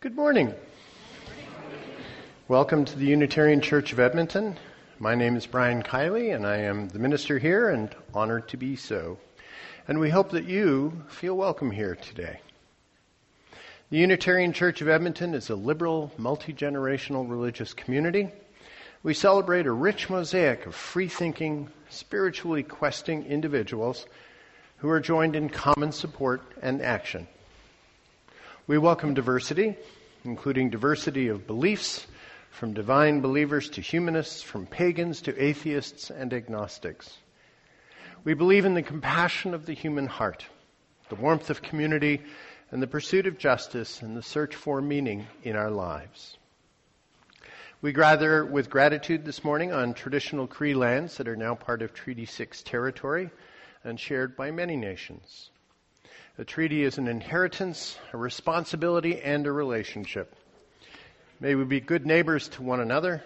Good morning. Welcome to the Unitarian Church of Edmonton. My name is Brian Kiely, and I am the minister here and honored to be so. And we hope that you feel welcome here today. The Unitarian Church of Edmonton is a liberal, multi generational religious community. We celebrate a rich mosaic of free thinking, spiritually questing individuals who are joined in common support and action. We welcome diversity, including diversity of beliefs, from divine believers to humanists, from pagans to atheists and agnostics. We believe in the compassion of the human heart, the warmth of community, and the pursuit of justice and the search for meaning in our lives. We gather with gratitude this morning on traditional Cree lands that are now part of Treaty 6 territory and shared by many nations. The treaty is an inheritance, a responsibility, and a relationship. May we be good neighbors to one another,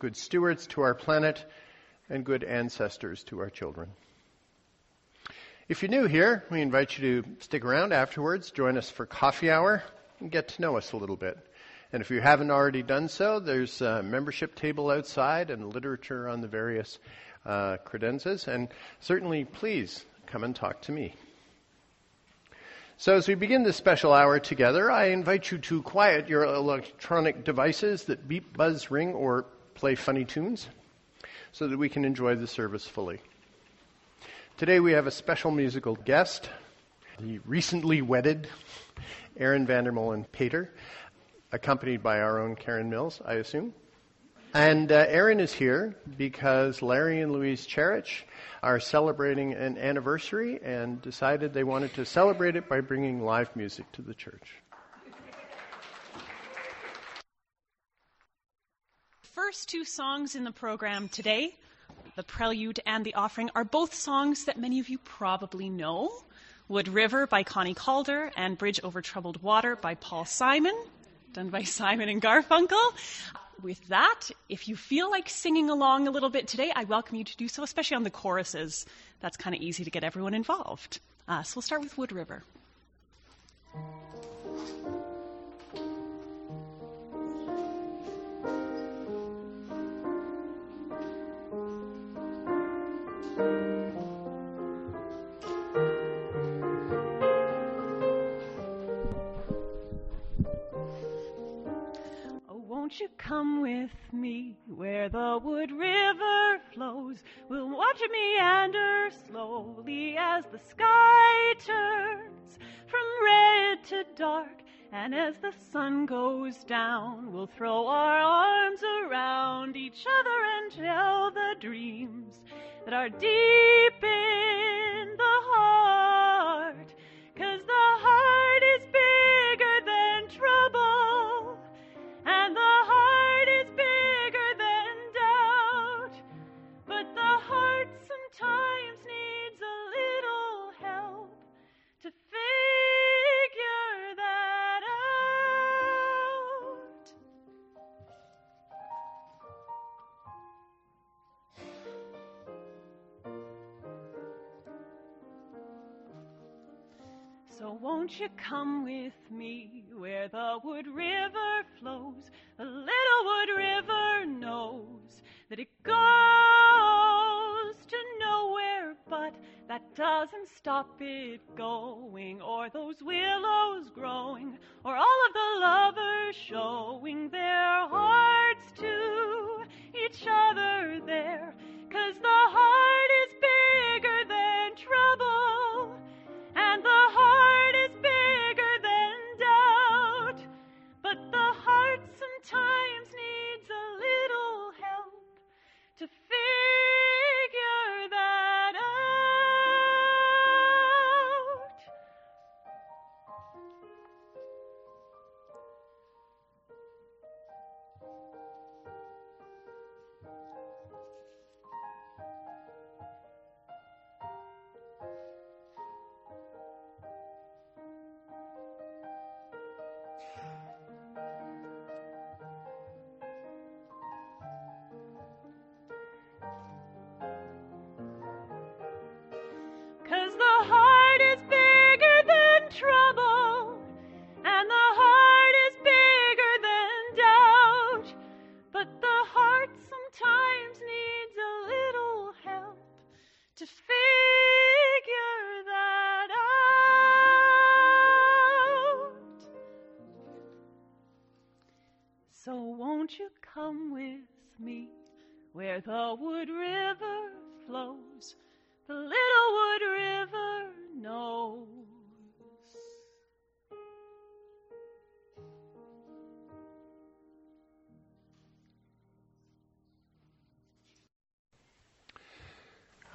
good stewards to our planet, and good ancestors to our children. If you're new here, we invite you to stick around afterwards, join us for coffee hour, and get to know us a little bit. And if you haven't already done so, there's a membership table outside and literature on the various uh. And certainly, please come and talk to me. So as we begin this special hour together, I invite you to quiet your electronic devices that beep, buzz, ring, or play funny tunes so that we can enjoy the service fully. Today we have a special musical guest, the recently wedded Aaron Vandermolen Pater, accompanied by our own Karen Mills, I assume. And uh, Aaron is here because Larry and Louise Cherich are celebrating an anniversary and decided they wanted to celebrate it by bringing live music to the church. First two songs in the program today, the prelude and the offering, are both songs that many of you probably know. Wood River by Connie Kaldor and Bridge Over Troubled Water by Paul Simon, done by Simon and Garfunkel with that, if you feel like singing along a little bit today, I welcome you to do so, especially on the choruses. That's kind of easy to get everyone involved. Uh, so we'll start with Wood River. Come with me where the Wood River flows? We'll watch it meander slowly as the sky turns from red to dark. And as the sun goes down, we'll throw our arms around each other and tell the dreams that are deep in won't you come with me where the Wood River flows? The little Wood River knows that it goes to nowhere, but that doesn't stop it going, or those willows growing, or all of the lovers showing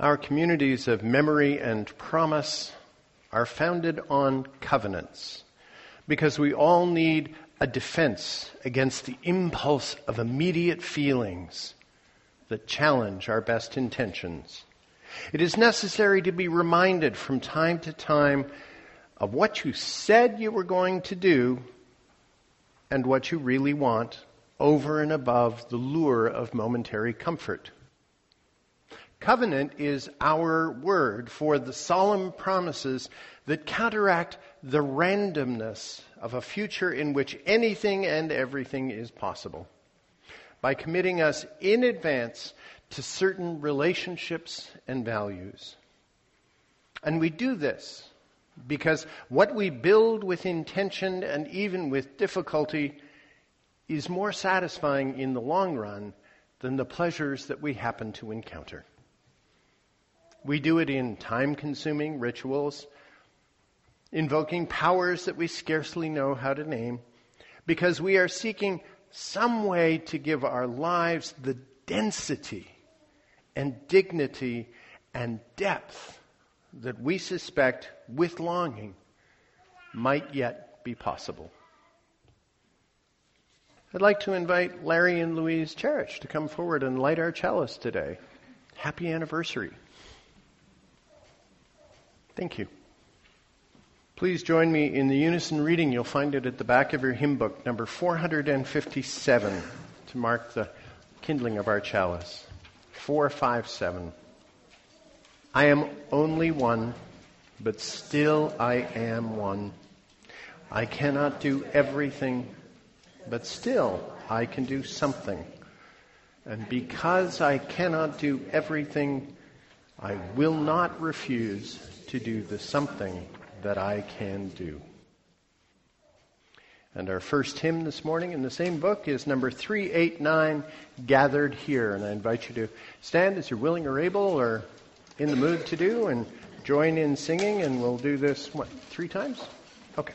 Our communities of memory and promise are founded on covenants because we all need a defense against the impulse of immediate feelings that challenge our best intentions. It is necessary to be reminded from time to time of what you said you were going to do and what you really want over and above the lure of momentary comfort. Covenant is our word for the solemn promises that counteract the randomness of a future in which anything and everything is possible. By committing us in advance to certain relationships and values. And we do this because what we build with intention and even with difficulty is more satisfying in the long run than the pleasures that we happen to encounter. We do it in time consuming rituals, invoking powers that we scarcely know how to name, because we are seeking some way to give our lives the density and dignity and depth that we suspect with longing might yet be possible. I'd like to invite Larry and Louise Cherish to come forward and light our chalice today. Happy anniversary. Thank you. Please join me in the unison reading. You'll find it at the back of your hymn book, number 457, to mark the kindling of our chalice. 457. I am only one, but still I am one. I cannot do everything, but still I can do something. And because I cannot do everything, I will not refuse to do the something that I can do. And our first hymn this morning in the same book is number 389, Gathered Here. And I invite you to stand as you're willing or able or in the mood to do and join in singing. And we'll do this, what, three times? Okay.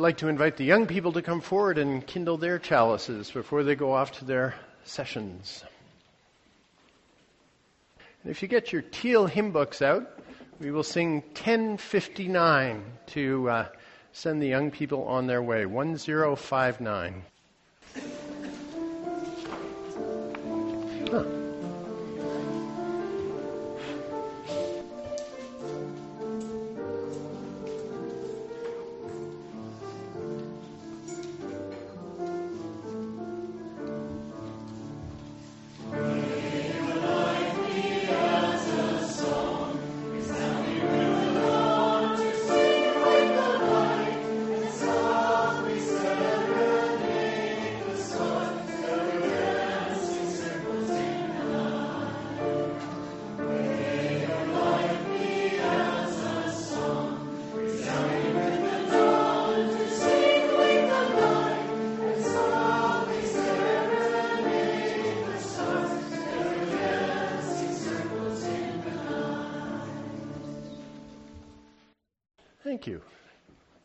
Like to invite the young people to come forward and kindle their chalices before they go off to their sessions. And if you get your teal hymn books out, we will sing 1059 to uh, send the young people on their way. 1059.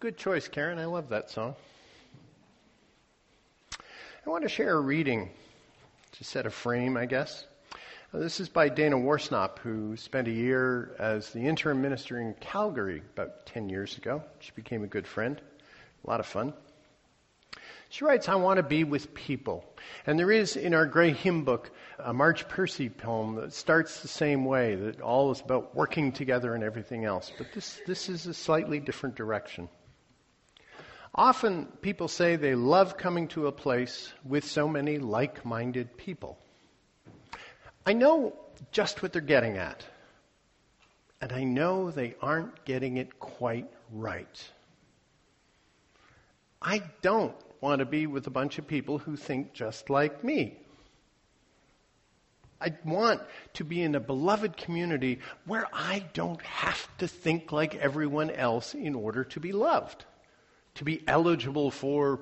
Good choice, Karen. I love that song. I want to share a reading to set a frame, I guess. Uh, this is by Dana Worsnop, who spent a year as the interim minister in Calgary about 10 years ago. She became a good friend. A lot of fun. She writes, I want to be with people. And there is in our gray hymn book a Marge Piercy poem that starts the same way, that all is about working together and everything else. But this, this is a slightly different direction. Often people say they love coming to a place with so many like minded people. I know just what they're getting at. And I know they aren't getting it quite right. I don't want to be with a bunch of people who think just like me. I want to be in a beloved community where I don't have to think like everyone else in order to be loved, to be eligible for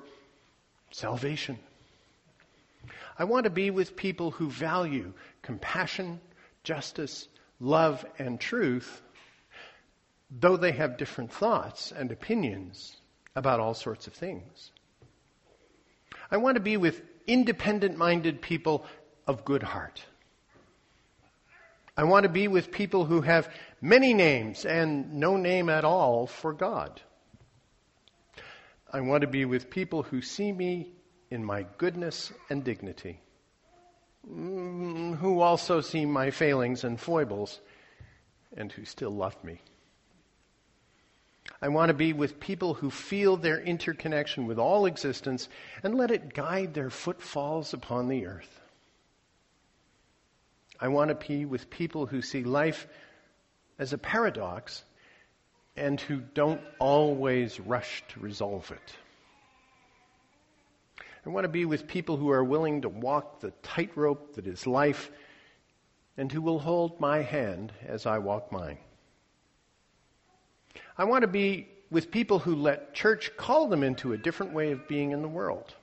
salvation. I want to be with people who value compassion, justice, love, and truth, though they have different thoughts and opinions about all sorts of things. I want to be with independent minded people of good heart. I want to be with people who have many names and no name at all for God. I want to be with people who see me in my goodness and dignity, mm, who also see my failings and foibles, and who still love me. I want to be with people who feel their interconnection with all existence and let it guide their footfalls upon the earth. I want to be with people who see life as a paradox and who don't always rush to resolve it. I want to be with people who are willing to walk the tightrope that is life and who will hold my hand as I walk mine. I want to be with people who let church call them into a different way of being in the world.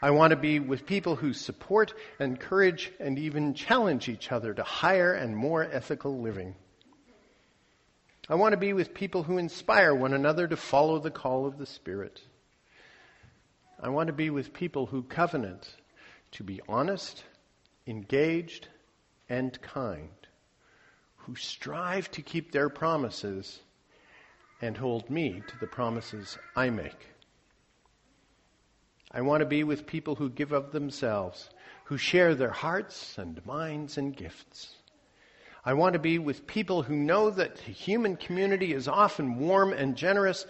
I want to be with people who support, encourage, and even challenge each other to higher and more ethical living. I want to be with people who inspire one another to follow the call of the Spirit. I want to be with people who covenant to be honest, engaged, and kind, who strive to keep their promises and hold me to the promises I make. I want to be with people who give of themselves, who share their hearts and minds and gifts. I want to be with people who know that the human community is often warm and generous,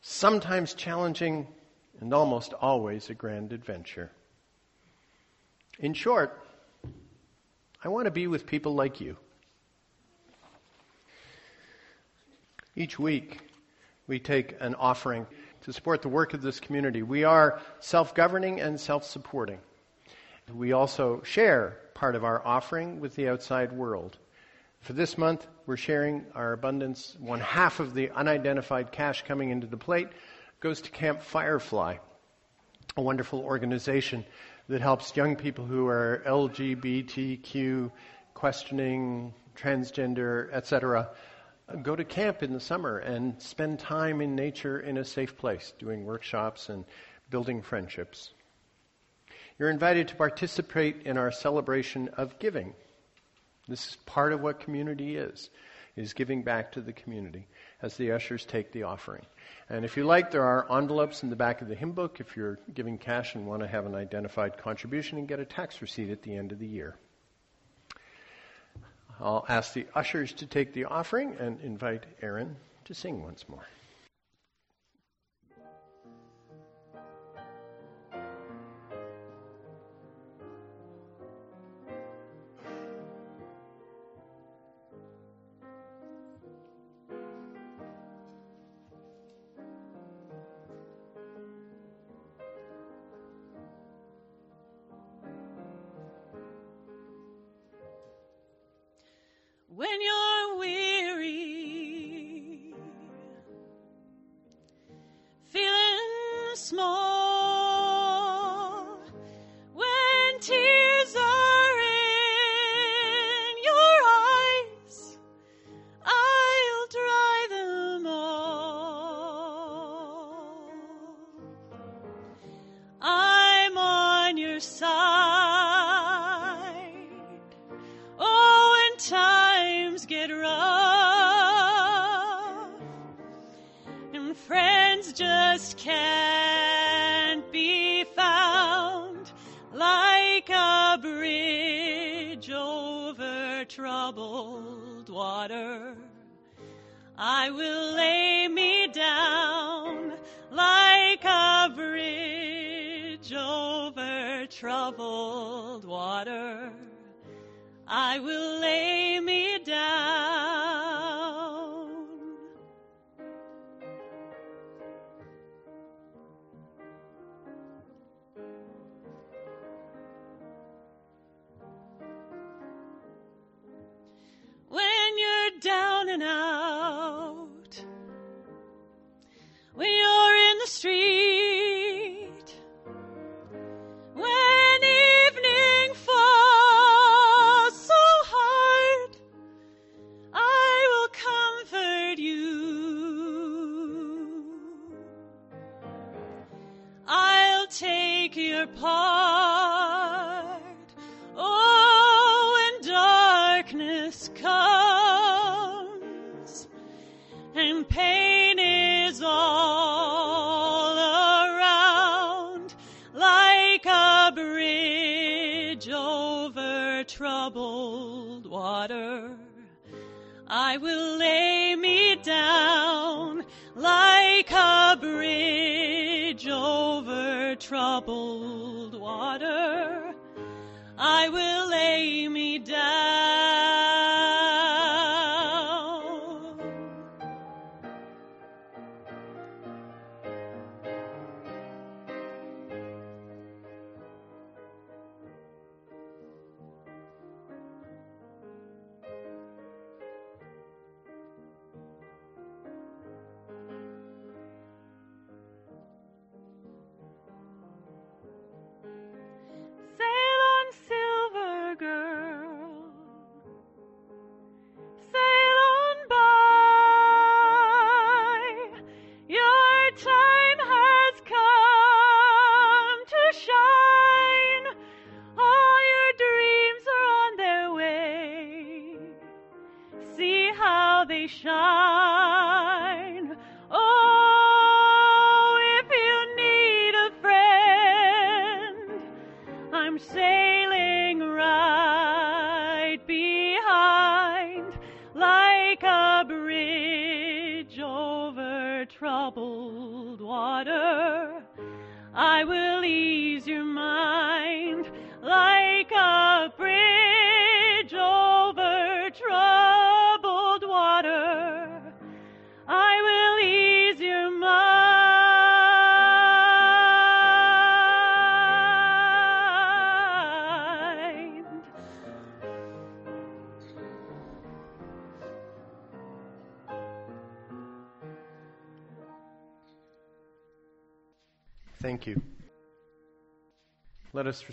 sometimes challenging, and almost always a grand adventure. In short, I want to be with people like you. Each week, we take an offering to support the work of this community. We are self governing and self supporting. We also share part of our offering with the outside world. For this month, we're sharing our abundance. One half of the unidentified cash coming into the plate goes to Camp Firefly, a wonderful organization that helps young people who are LGBTQ, questioning, transgender, etc., go to camp in the summer and spend time in nature in a safe place, doing workshops and building friendships. You're invited to participate in our celebration of giving. This is part of what community is, is giving back to the community as the ushers take the offering. And if you like, there are envelopes in the back of the hymn book if you're giving cash and want to have an identified contribution and get a tax receipt at the end of the year. I'll ask the ushers to take the offering and invite Aaron to sing once more.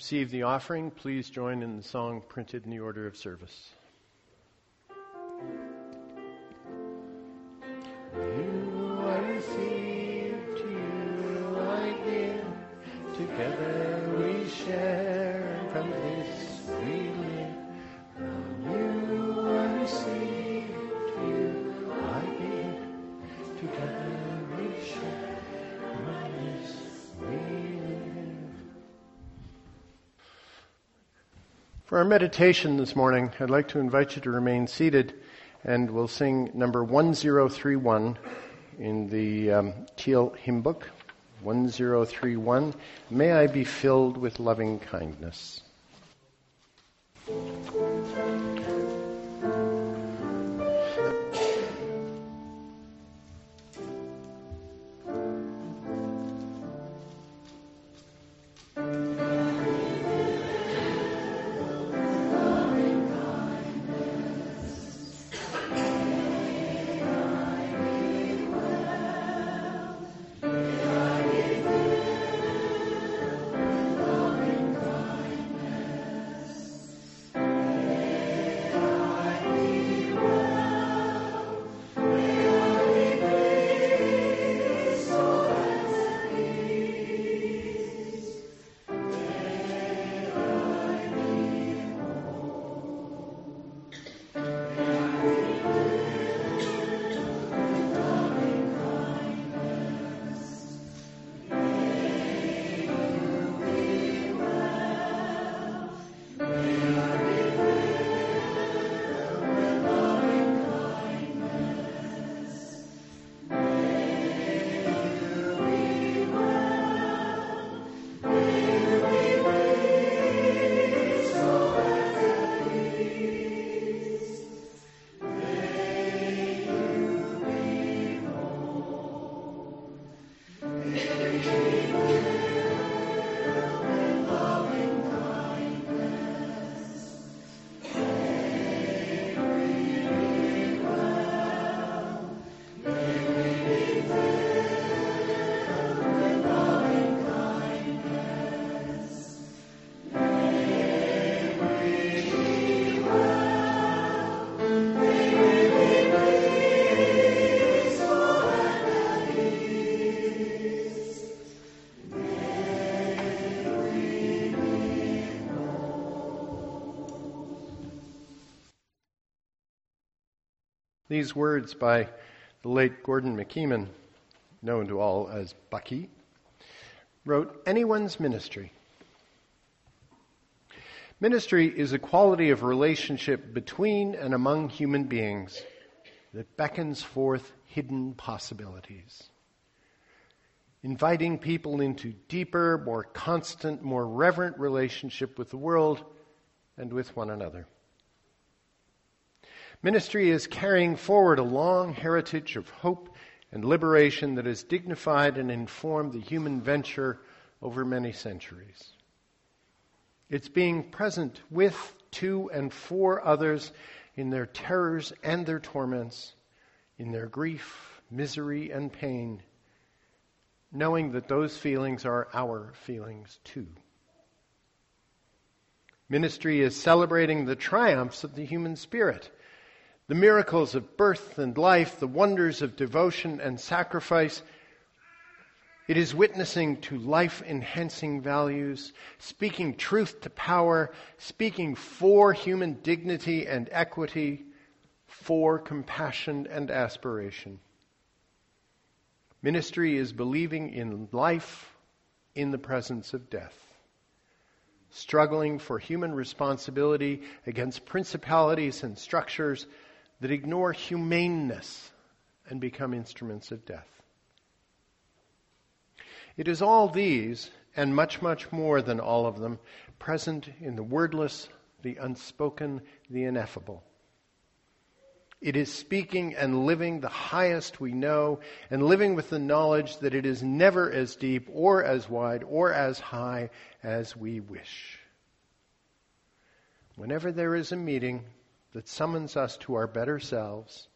receive the offering, please join in the song printed in the order of service. For our meditation this morning, I'd like to invite you to remain seated and we'll sing number 1031 in the um, Teal hymn book. 1031, May I be filled with loving kindness. These words by the late Gordon McKeeman, known to all as Bucky, wrote Anyone's Ministry. Ministry is a quality of relationship between and among human beings that beckons forth hidden possibilities. Inviting people into deeper, more constant, more reverent relationship with the world and with one another. Ministry is carrying forward a long heritage of hope and liberation that has dignified and informed the human venture over many centuries. It's being present with, to, and for others in their terrors and their torments, in their grief, misery, and pain, knowing that those feelings are our feelings too. Ministry is celebrating the triumphs of the human spirit, the miracles of birth and life, the wonders of devotion and sacrifice, it is witnessing to life enhancing values, speaking truth to power, speaking for human dignity and equity, for compassion and aspiration. Ministry is believing in life in the presence of death, struggling for human responsibility against principalities and structures that ignore humaneness and become instruments of death. It is all these, and much, much more than all of them, present in the wordless, the unspoken, the ineffable. It is speaking and living the highest we know, and living with the knowledge that it is never as deep or as wide or as high as we wish. Whenever there is a meeting that summons us to our better selves,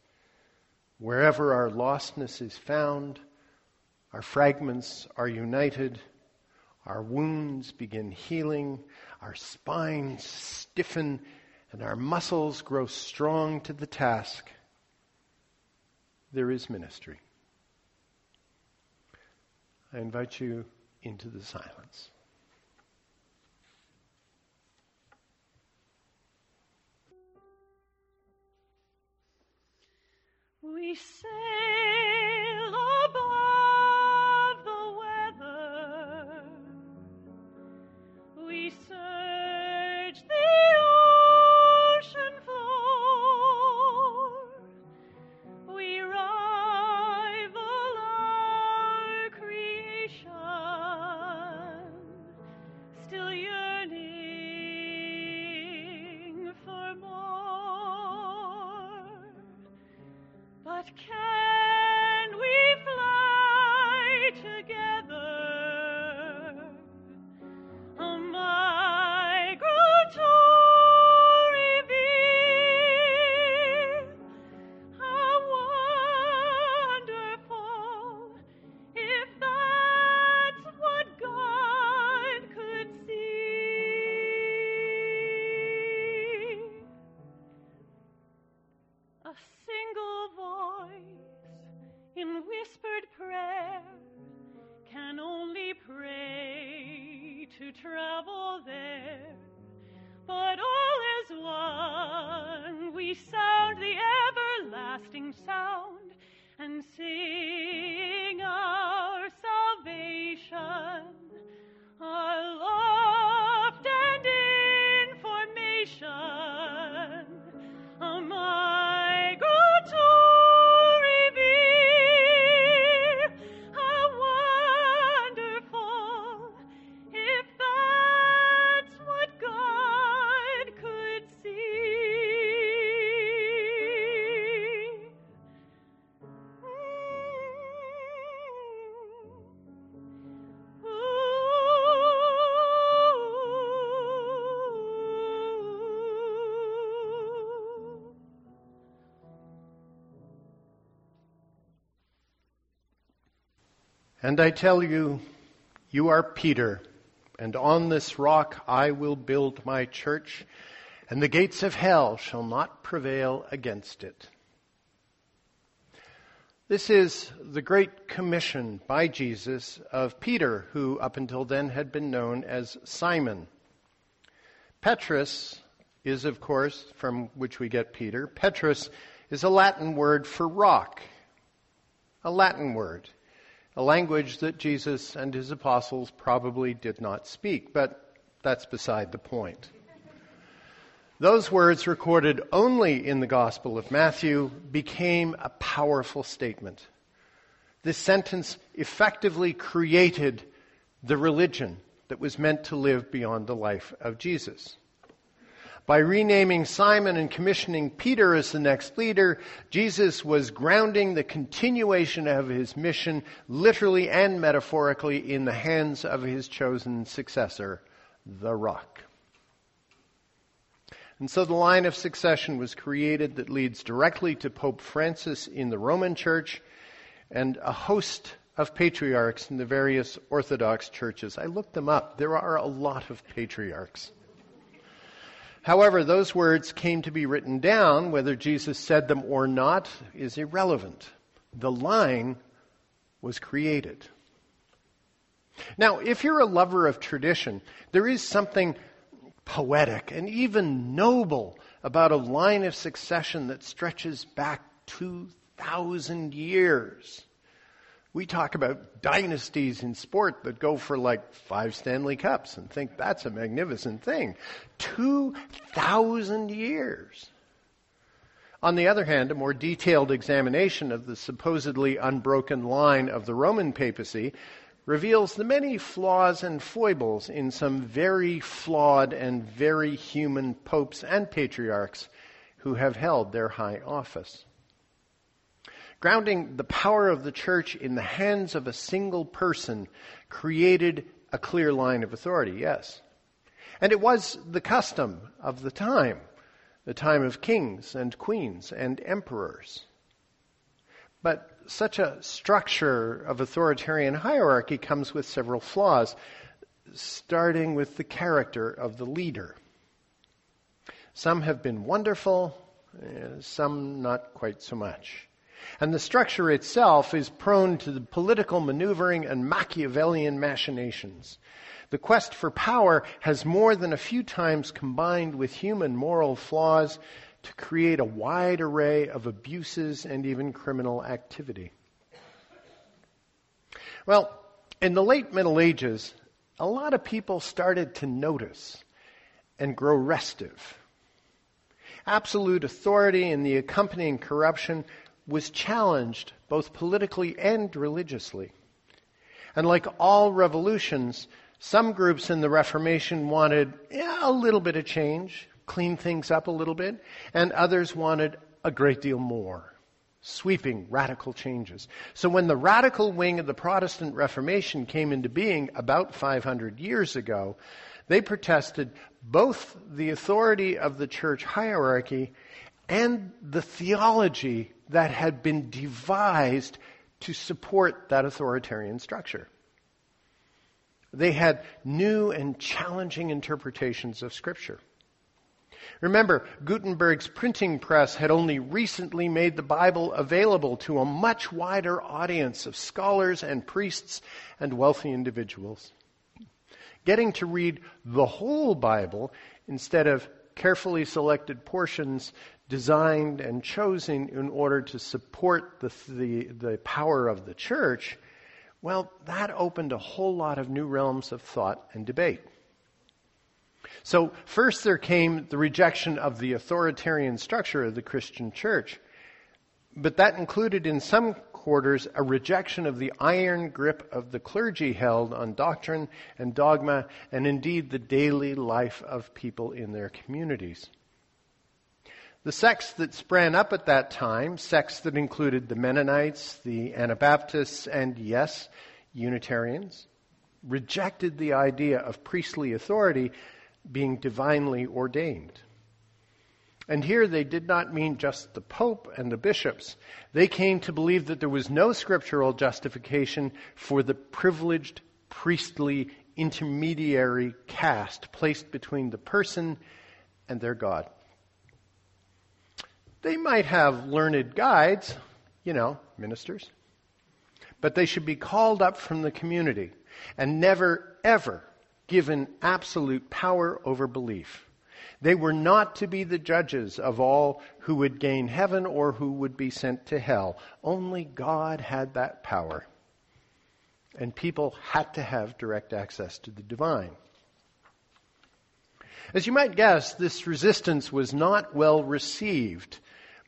wherever our lostness is found, our fragments are united. Our wounds begin healing. Our spines stiffen and our muscles grow strong to the task. There is ministry. I invite you into the silence. We And I tell you, you are Peter, and on this rock I will build my church, and the gates of hell shall not prevail against it. This is the great commission by Jesus of Peter, who up until then had been known as Simon. Petrus is, of course, from which we get Peter. Petrus is a Latin word for rock. A Latin word. A language that Jesus and his apostles probably did not speak, but that's beside the point. Those words, recorded only in the Gospel of Matthew, became a powerful statement. This sentence effectively created the religion that was meant to live beyond the life of Jesus. By renaming Simon and commissioning Peter as the next leader, Jesus was grounding the continuation of his mission, literally and metaphorically, in the hands of his chosen successor, the rock. And so the line of succession was created that leads directly to Pope Francis in the Roman Church and a host of patriarchs in the various Orthodox churches. I looked them up. There are a lot of patriarchs. However, those words came to be written down, whether Jesus said them or not is irrelevant. The line was created. Now, if you're a lover of tradition, there is something poetic and even noble about a line of succession that stretches back 2,000 years. We talk about dynasties in sport that go for like five Stanley Cups and think that's a magnificent thing. 2,000 years. On the other hand, a more detailed examination of the supposedly unbroken line of the Roman papacy reveals the many flaws and foibles in some very flawed and very human popes and patriarchs who have held their high office. Grounding the power of the church in the hands of a single person created a clear line of authority, yes. And it was the custom of the time, the time of kings and queens and emperors. But such a structure of authoritarian hierarchy comes with several flaws, starting with the character of the leader. Some have been wonderful, eh, some not quite so much. And the structure itself is prone to the political maneuvering and Machiavellian machinations. The quest for power has more than a few times combined with human moral flaws to create a wide array of abuses and even criminal activity. Well, in the late Middle Ages, a lot of people started to notice and grow restive. Absolute authority and the accompanying corruption was challenged both politically and religiously. And like all revolutions, some groups in the Reformation wanted yeah, a little bit of change, clean things up a little bit, and others wanted a great deal more. Sweeping radical changes. So when the radical wing of the Protestant Reformation came into being about 500 years ago, they protested both the authority of the church hierarchy and the theology that had been devised to support that authoritarian structure. They had new and challenging interpretations of Scripture. Remember, Gutenberg's printing press had only recently made the Bible available to a much wider audience of scholars and priests and wealthy individuals. Getting to read the whole Bible instead of carefully selected portions designed and chosen in order to support the, the, the power of the church, well, that opened a whole lot of new realms of thought and debate. So, first there came the rejection of the authoritarian structure of the Christian church. But that included in some quarters a rejection of the iron grip of the clergy held on doctrine and dogma and indeed the daily life of people in their communities. The sects that sprang up at that time, sects that included the Mennonites, the Anabaptists, and yes, Unitarians, rejected the idea of priestly authority being divinely ordained. And here they did not mean just the Pope and the bishops. They came to believe that there was no scriptural justification for the privileged priestly intermediary caste placed between the person and their God. They might have learned guides, you know, ministers, but they should be called up from the community and never, ever given absolute power over belief. They were not to be the judges of all who would gain heaven or who would be sent to hell. Only God had that power. And people had to have direct access to the divine. As you might guess, this resistance was not well received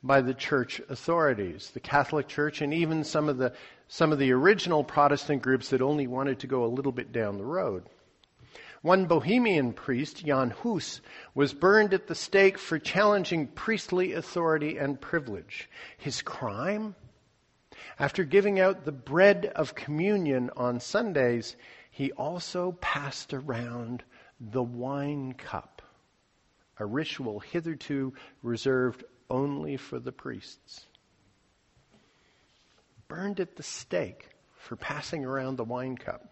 by the church authorities, the Catholic Church, and even some of the, some of the original Protestant groups that only wanted to go a little bit down the road. One Bohemian priest, Jan Hus, was burned at the stake for challenging priestly authority and privilege. His crime? After giving out the bread of communion on Sundays, he also passed around the wine cup, a ritual hitherto reserved only for the priests. Burned at the stake for passing around the wine cup.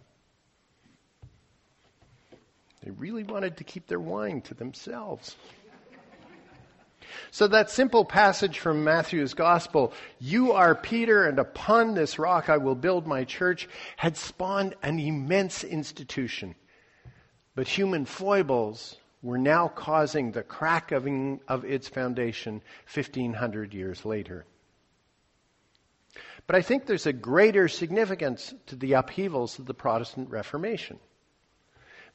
They really wanted to keep their wine to themselves. So that simple passage from Matthew's gospel, you are Peter and upon this rock I will build my church, had spawned an immense institution. But human foibles were now causing the cracking of its foundation 1500 years later. But I think there's a greater significance to the upheavals of the Protestant Reformation.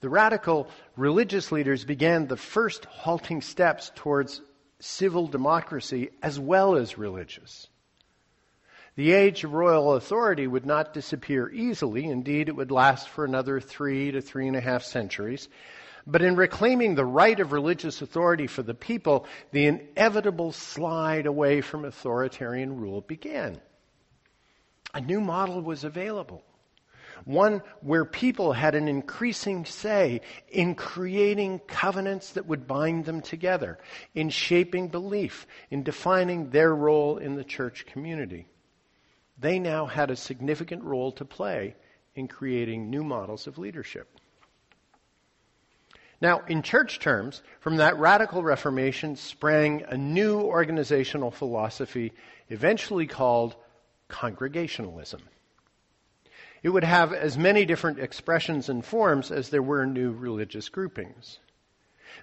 The radical religious leaders began the first halting steps towards civil democracy as well as religious. The age of royal authority would not disappear easily. Indeed, it would last for another three to three and a half centuries. But in reclaiming the right of religious authority for the people, the inevitable slide away from authoritarian rule began. A new model was available one where people had an increasing say in creating covenants that would bind them together, in shaping belief, in defining their role in the church community. They now had a significant role to play in creating new models of leadership. Now, in church terms, from that radical reformation sprang a new organizational philosophy, eventually called congregationalism. It would have as many different expressions and forms as there were new religious groupings.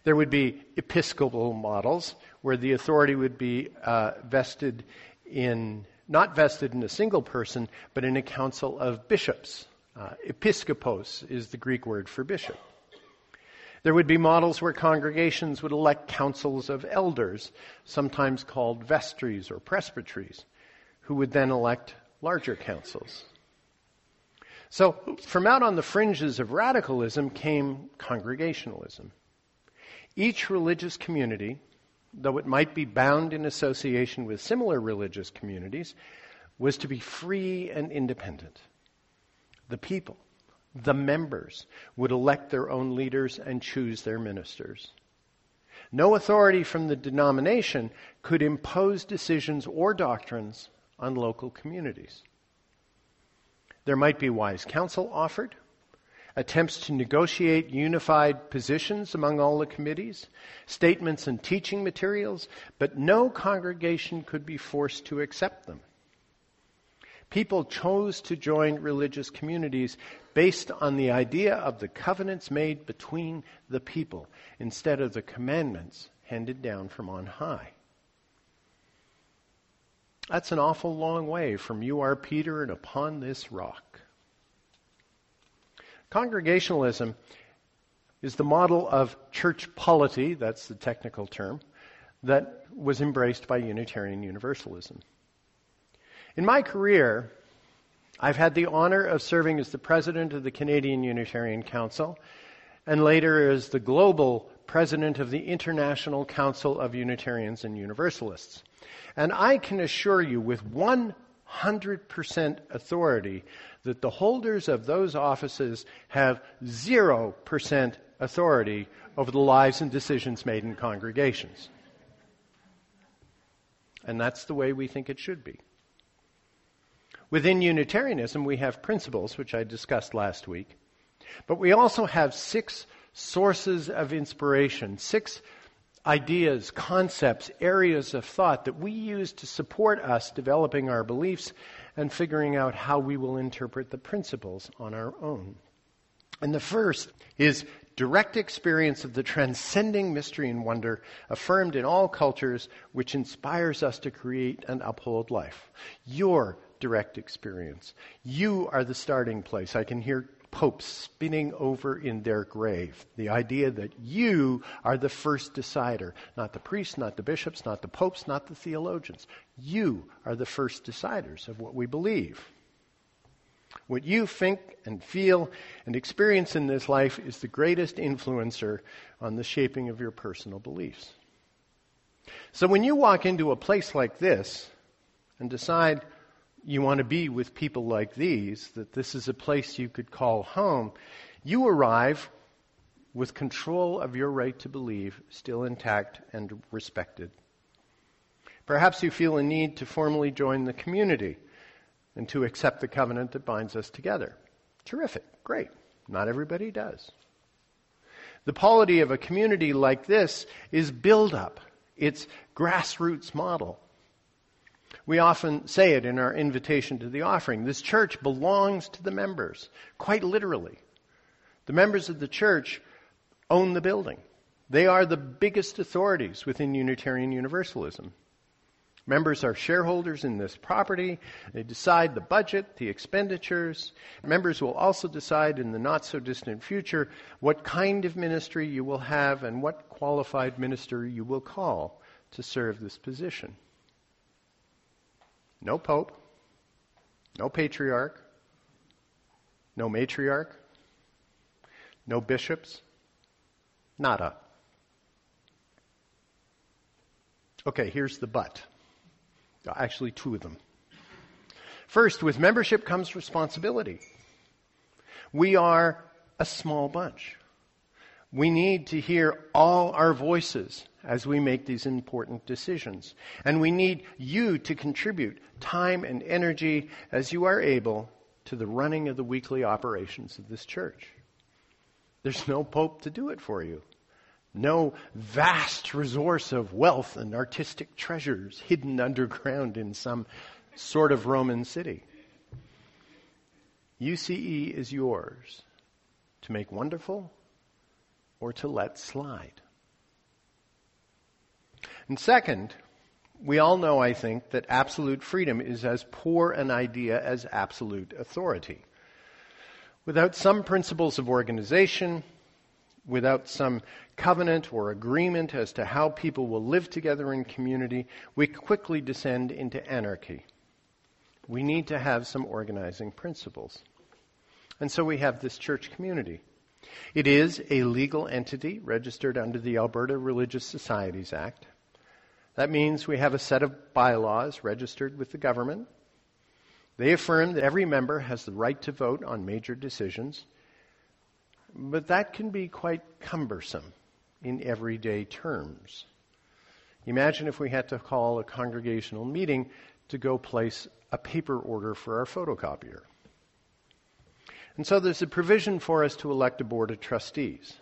There would be episcopal models where the authority would be uh, vested in, not vested in a single person, but in a council of bishops. Uh, episkopos is the Greek word for bishop. There would be models where congregations would elect councils of elders, sometimes called vestries or presbyteries, who would then elect larger councils. So, from out on the fringes of radicalism came congregationalism. Each religious community, though it might be bound in association with similar religious communities, was to be free and independent. The people, the members, would elect their own leaders and choose their ministers. No authority from the denomination could impose decisions or doctrines on local communities. There might be wise counsel offered, attempts to negotiate unified positions among all the committees, statements and teaching materials, but no congregation could be forced to accept them. People chose to join religious communities based on the idea of the covenants made between the people instead of the commandments handed down from on high. That's an awful long way from you are Peter and upon this rock. Congregationalism is the model of church polity, that's the technical term, that was embraced by Unitarian Universalism. In my career, I've had the honor of serving as the president of the Canadian Unitarian Council and later as the global president of the International Council of Unitarians and Universalists. And I can assure you with 100% authority that the holders of those offices have 0% authority over the lives and decisions made in congregations. And that's the way we think it should be. Within Unitarianism, we have principles, which I discussed last week, but we also have six sources of inspiration, six ideas, concepts, areas of thought that we use to support us developing our beliefs and figuring out how we will interpret the principles on our own. And the first is direct experience of the transcending mystery and wonder affirmed in all cultures, which inspires us to create and uphold life. Your direct experience. You are the starting place. I can hear popes spinning over in their grave. The idea that you are the first decider. Not the priests, not the bishops, not the popes, not the theologians. You are the first deciders of what we believe. What you think and feel and experience in this life is the greatest influencer on the shaping of your personal beliefs. So when you walk into a place like this and decide you want to be with people like these, that this is a place you could call home, you arrive with control of your right to believe still intact and respected. Perhaps you feel a need to formally join the community and to accept the covenant that binds us together. Terrific, great. Not everybody does. The polity of a community like this is build up. It's grassroots model. We often say it in our invitation to the offering. This church belongs to the members, quite literally. The members of the church own the building. They are the biggest authorities within Unitarian Universalism. Members are shareholders in this property. They decide the budget, the expenditures. Members will also decide in the not so distant future what kind of ministry you will have and what qualified minister you will call to serve this position. No pope, no patriarch, no matriarch, no bishops, nada. Okay, here's the but. Actually, two of them. First, with membership comes responsibility. We are a small bunch. We need to hear all our voices as we make these important decisions. And we need you to contribute time and energy as you are able to the running of the weekly operations of this church. There's no pope to do it for you. No vast resource of wealth and artistic treasures hidden underground in some sort of Roman city. UCE is yours to make wonderful or to let slide. And second, we all know, I think, that absolute freedom is as poor an idea as absolute authority. Without some principles of organization, without some covenant or agreement as to how people will live together in community, we quickly descend into anarchy. We need to have some organizing principles. And so we have this church community. It is a legal entity registered under the Alberta Religious Societies Act. That means we have a set of bylaws registered with the government. They affirm that every member has the right to vote on major decisions, but that can be quite cumbersome in everyday terms. Imagine if we had to call a congregational meeting to go place a paper order for our photocopier. And so there's a provision for us to elect a board of trustees,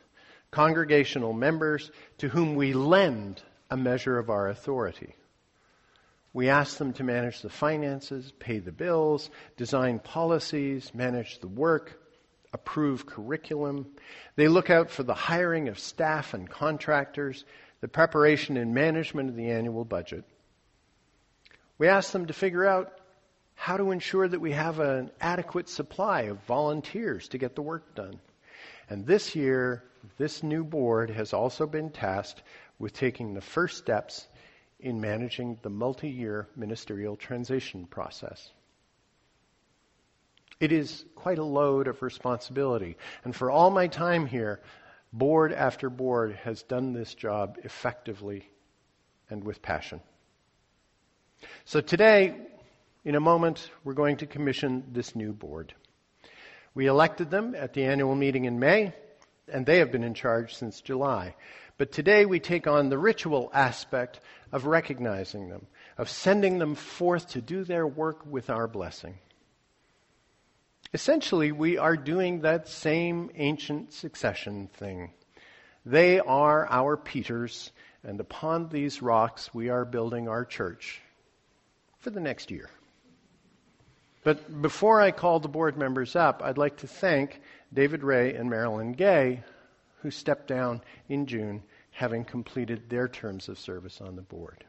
congregational members to whom we lend a measure of our authority. We ask them to manage the finances, pay the bills, design policies, manage the work, approve curriculum. They look out for the hiring of staff and contractors, the preparation and management of the annual budget. We ask them to figure out how to ensure that we have an adequate supply of volunteers to get the work done. And this year, this new board has also been tasked with taking the first steps in managing the multi year ministerial transition process. It is quite a load of responsibility. And for all my time here, board after board has done this job effectively and with passion. So today, in a moment, we're going to commission this new board. We elected them at the annual meeting in May, and they have been in charge since July. But today we take on the ritual aspect of recognizing them, of sending them forth to do their work with our blessing. Essentially, we are doing that same ancient succession thing. They are our Peters, and upon these rocks we are building our church for the next year. But before I call the board members up, I'd like to thank David Ray and Marilyn Gay who stepped down in June, having completed their terms of service on the board.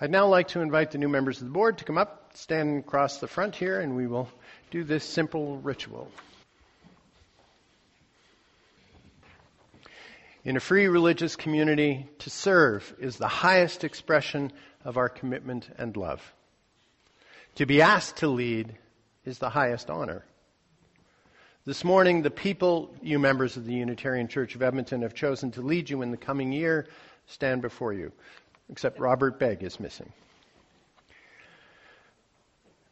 I'd now like to invite the new members of the board to come up, stand across the front here, and we will do this simple ritual. In a free religious community, to serve is the highest expression of our commitment and love. To be asked to lead is the highest honor. This morning, the people, you members of the Unitarian Church of Edmonton, have chosen to lead you in the coming year stand before you, except Robert Begg is missing.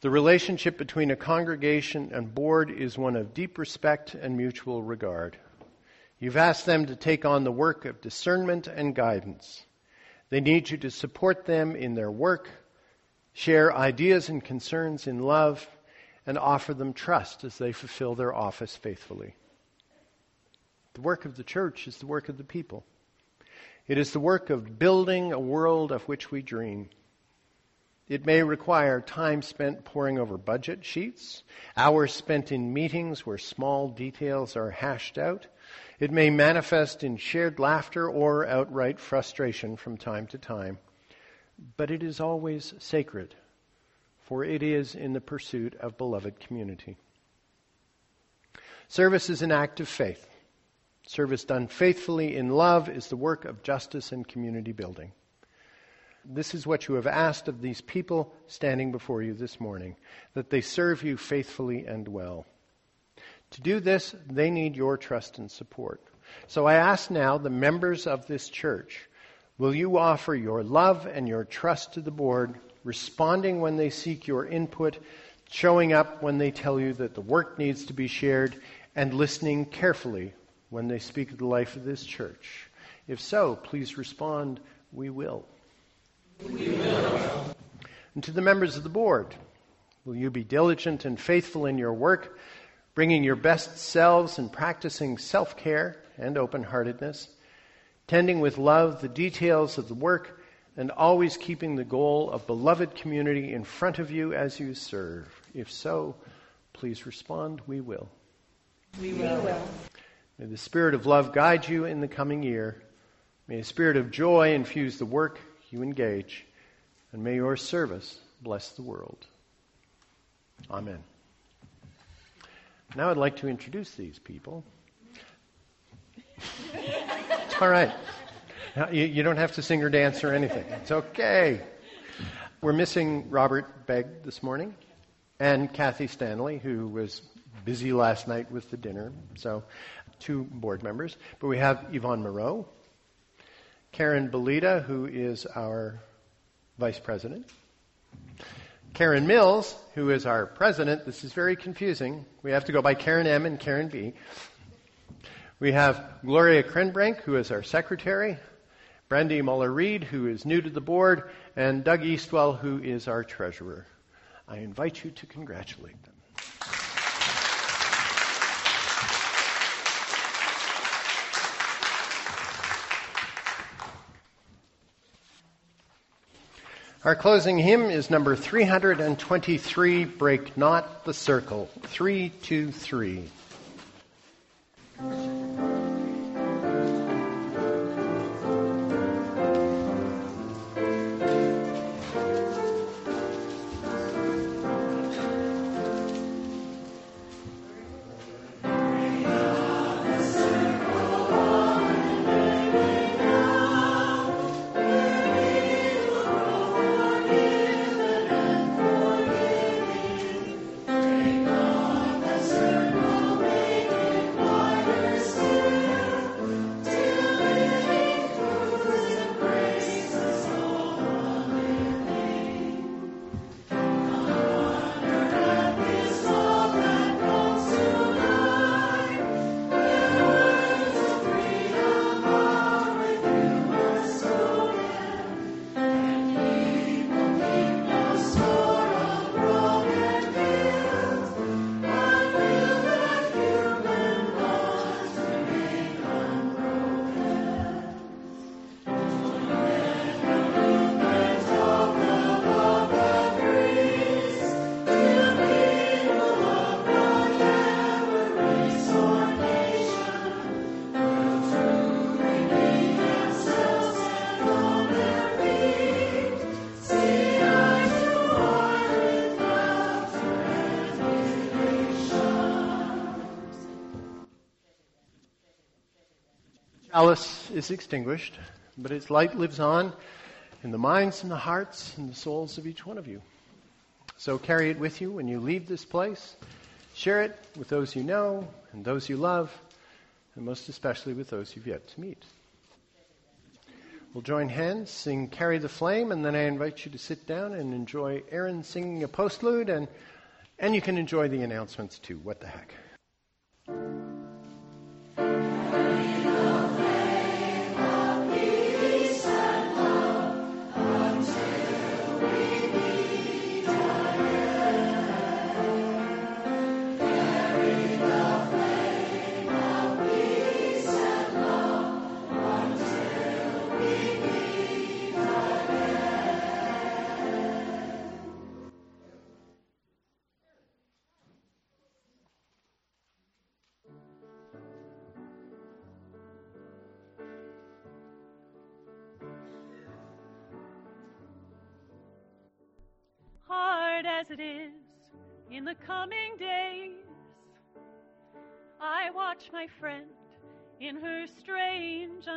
The relationship between a congregation and board is one of deep respect and mutual regard. You've asked them to take on the work of discernment and guidance. They need you to support them in their work, share ideas and concerns in love, and offer them trust as they fulfill their office faithfully. The work of the church is the work of the people. It is the work of building a world of which we dream. It may require time spent poring over budget sheets, hours spent in meetings where small details are hashed out, it may manifest in shared laughter or outright frustration from time to time, but it is always sacred, for it is in the pursuit of beloved community. Service is an act of faith. Service done faithfully in love is the work of justice and community building. This is what you have asked of these people standing before you this morning, that they serve you faithfully and well. To do this, they need your trust and support. So I ask now the members of this church, will you offer your love and your trust to the board, responding when they seek your input, showing up when they tell you that the work needs to be shared, and listening carefully when they speak of the life of this church? If so, please respond, we will. We will. And to the members of the board, will you be diligent and faithful in your work? bringing your best selves and practicing self care and open heartedness, tending with love the details of the work, and always keeping the goal of beloved community in front of you as you serve. If so, please respond. We will. We will. May the Spirit of love guide you in the coming year. May a spirit of joy infuse the work you engage. And may your service bless the world. Amen. Now I'd like to introduce these people. All right. You, you, don't have to sing or dance or anything. It's okay. We're missing Robert Begg this morning and Kathy Stanley, who was busy last night with the dinner. So, two board members. But we have Yvonne Moreau, Karen Belita, who is our vice president, Karen Mills, who is our president. This is very confusing. We have to go by Karen M and Karen B. We have Gloria Krenbrink, who is our secretary, Brandy Muller Reed, who is new to the board, and Doug Eastwell, who is our treasurer. I invite you to congratulate them. Our closing hymn is number 323, Break Not the Circle. 323. Chalice is extinguished, but its light lives on in the minds and the hearts and the souls of each one of you. So carry it with you when you leave this place. Share it with those you know and those you love, and most especially with those you've yet to meet. We'll join hands, sing Carry the Flame, and then I invite you to sit down and enjoy Aaron singing a postlude, and, and you can enjoy the announcements too. What the heck?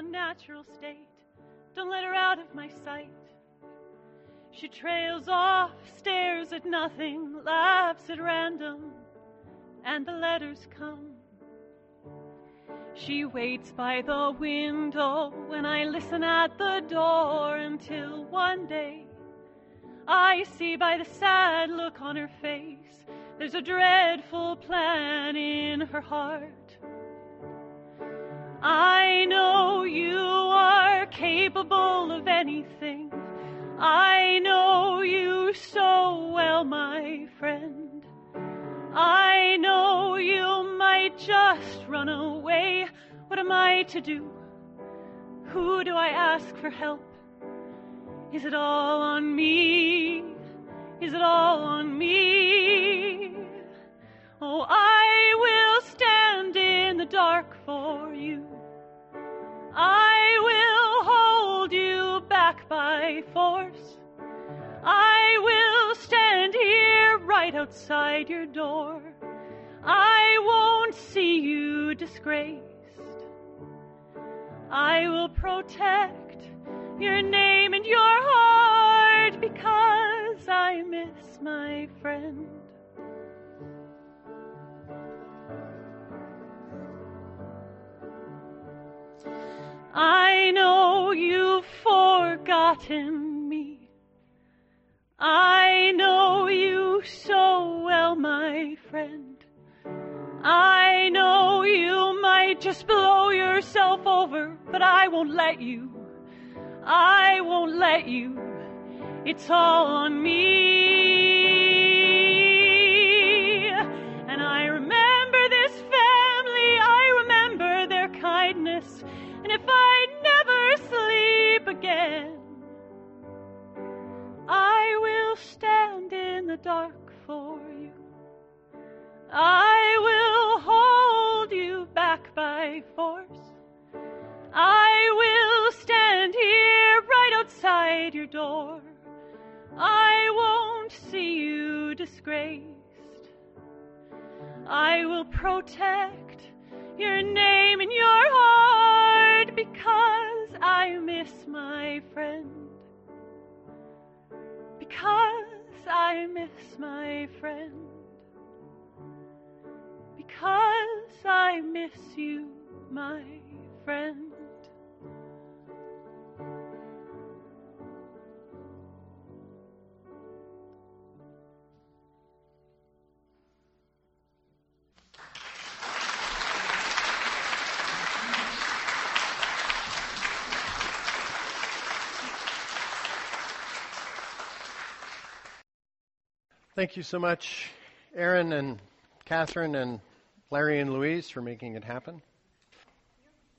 Unnatural state. Don't let her out of my sight. She trails off, stares at nothing, laughs at random, and the letters come. She waits by the window when I listen at the door until one day I see by the sad look on her face there's a dreadful plan in her heart. I know you are capable of anything. I know you so well, my friend. I know you might just run away. What am I to do? Who do I ask for help? Is it all on me? Is it all on me? Oh, I will stand in the dark for you. I will hold you back by force. I will stand here right outside your door. I won't see you disgraced. I will protect your name and your heart because I miss my friend. I know you've forgotten me. I know you so well, my friend. I know you might just blow yourself over, but I won't let you. I won't let you. It's all on me. Again, I will stand in the dark for you. I will hold you back by force. I will stand here right outside your door. I won't see you disgraced. I will protect your name and your heart because I miss my friend. Because I miss my friend. Because I miss you, my friend. Thank you so much, Aaron and Catherine and Larry and Louise, for making it happen.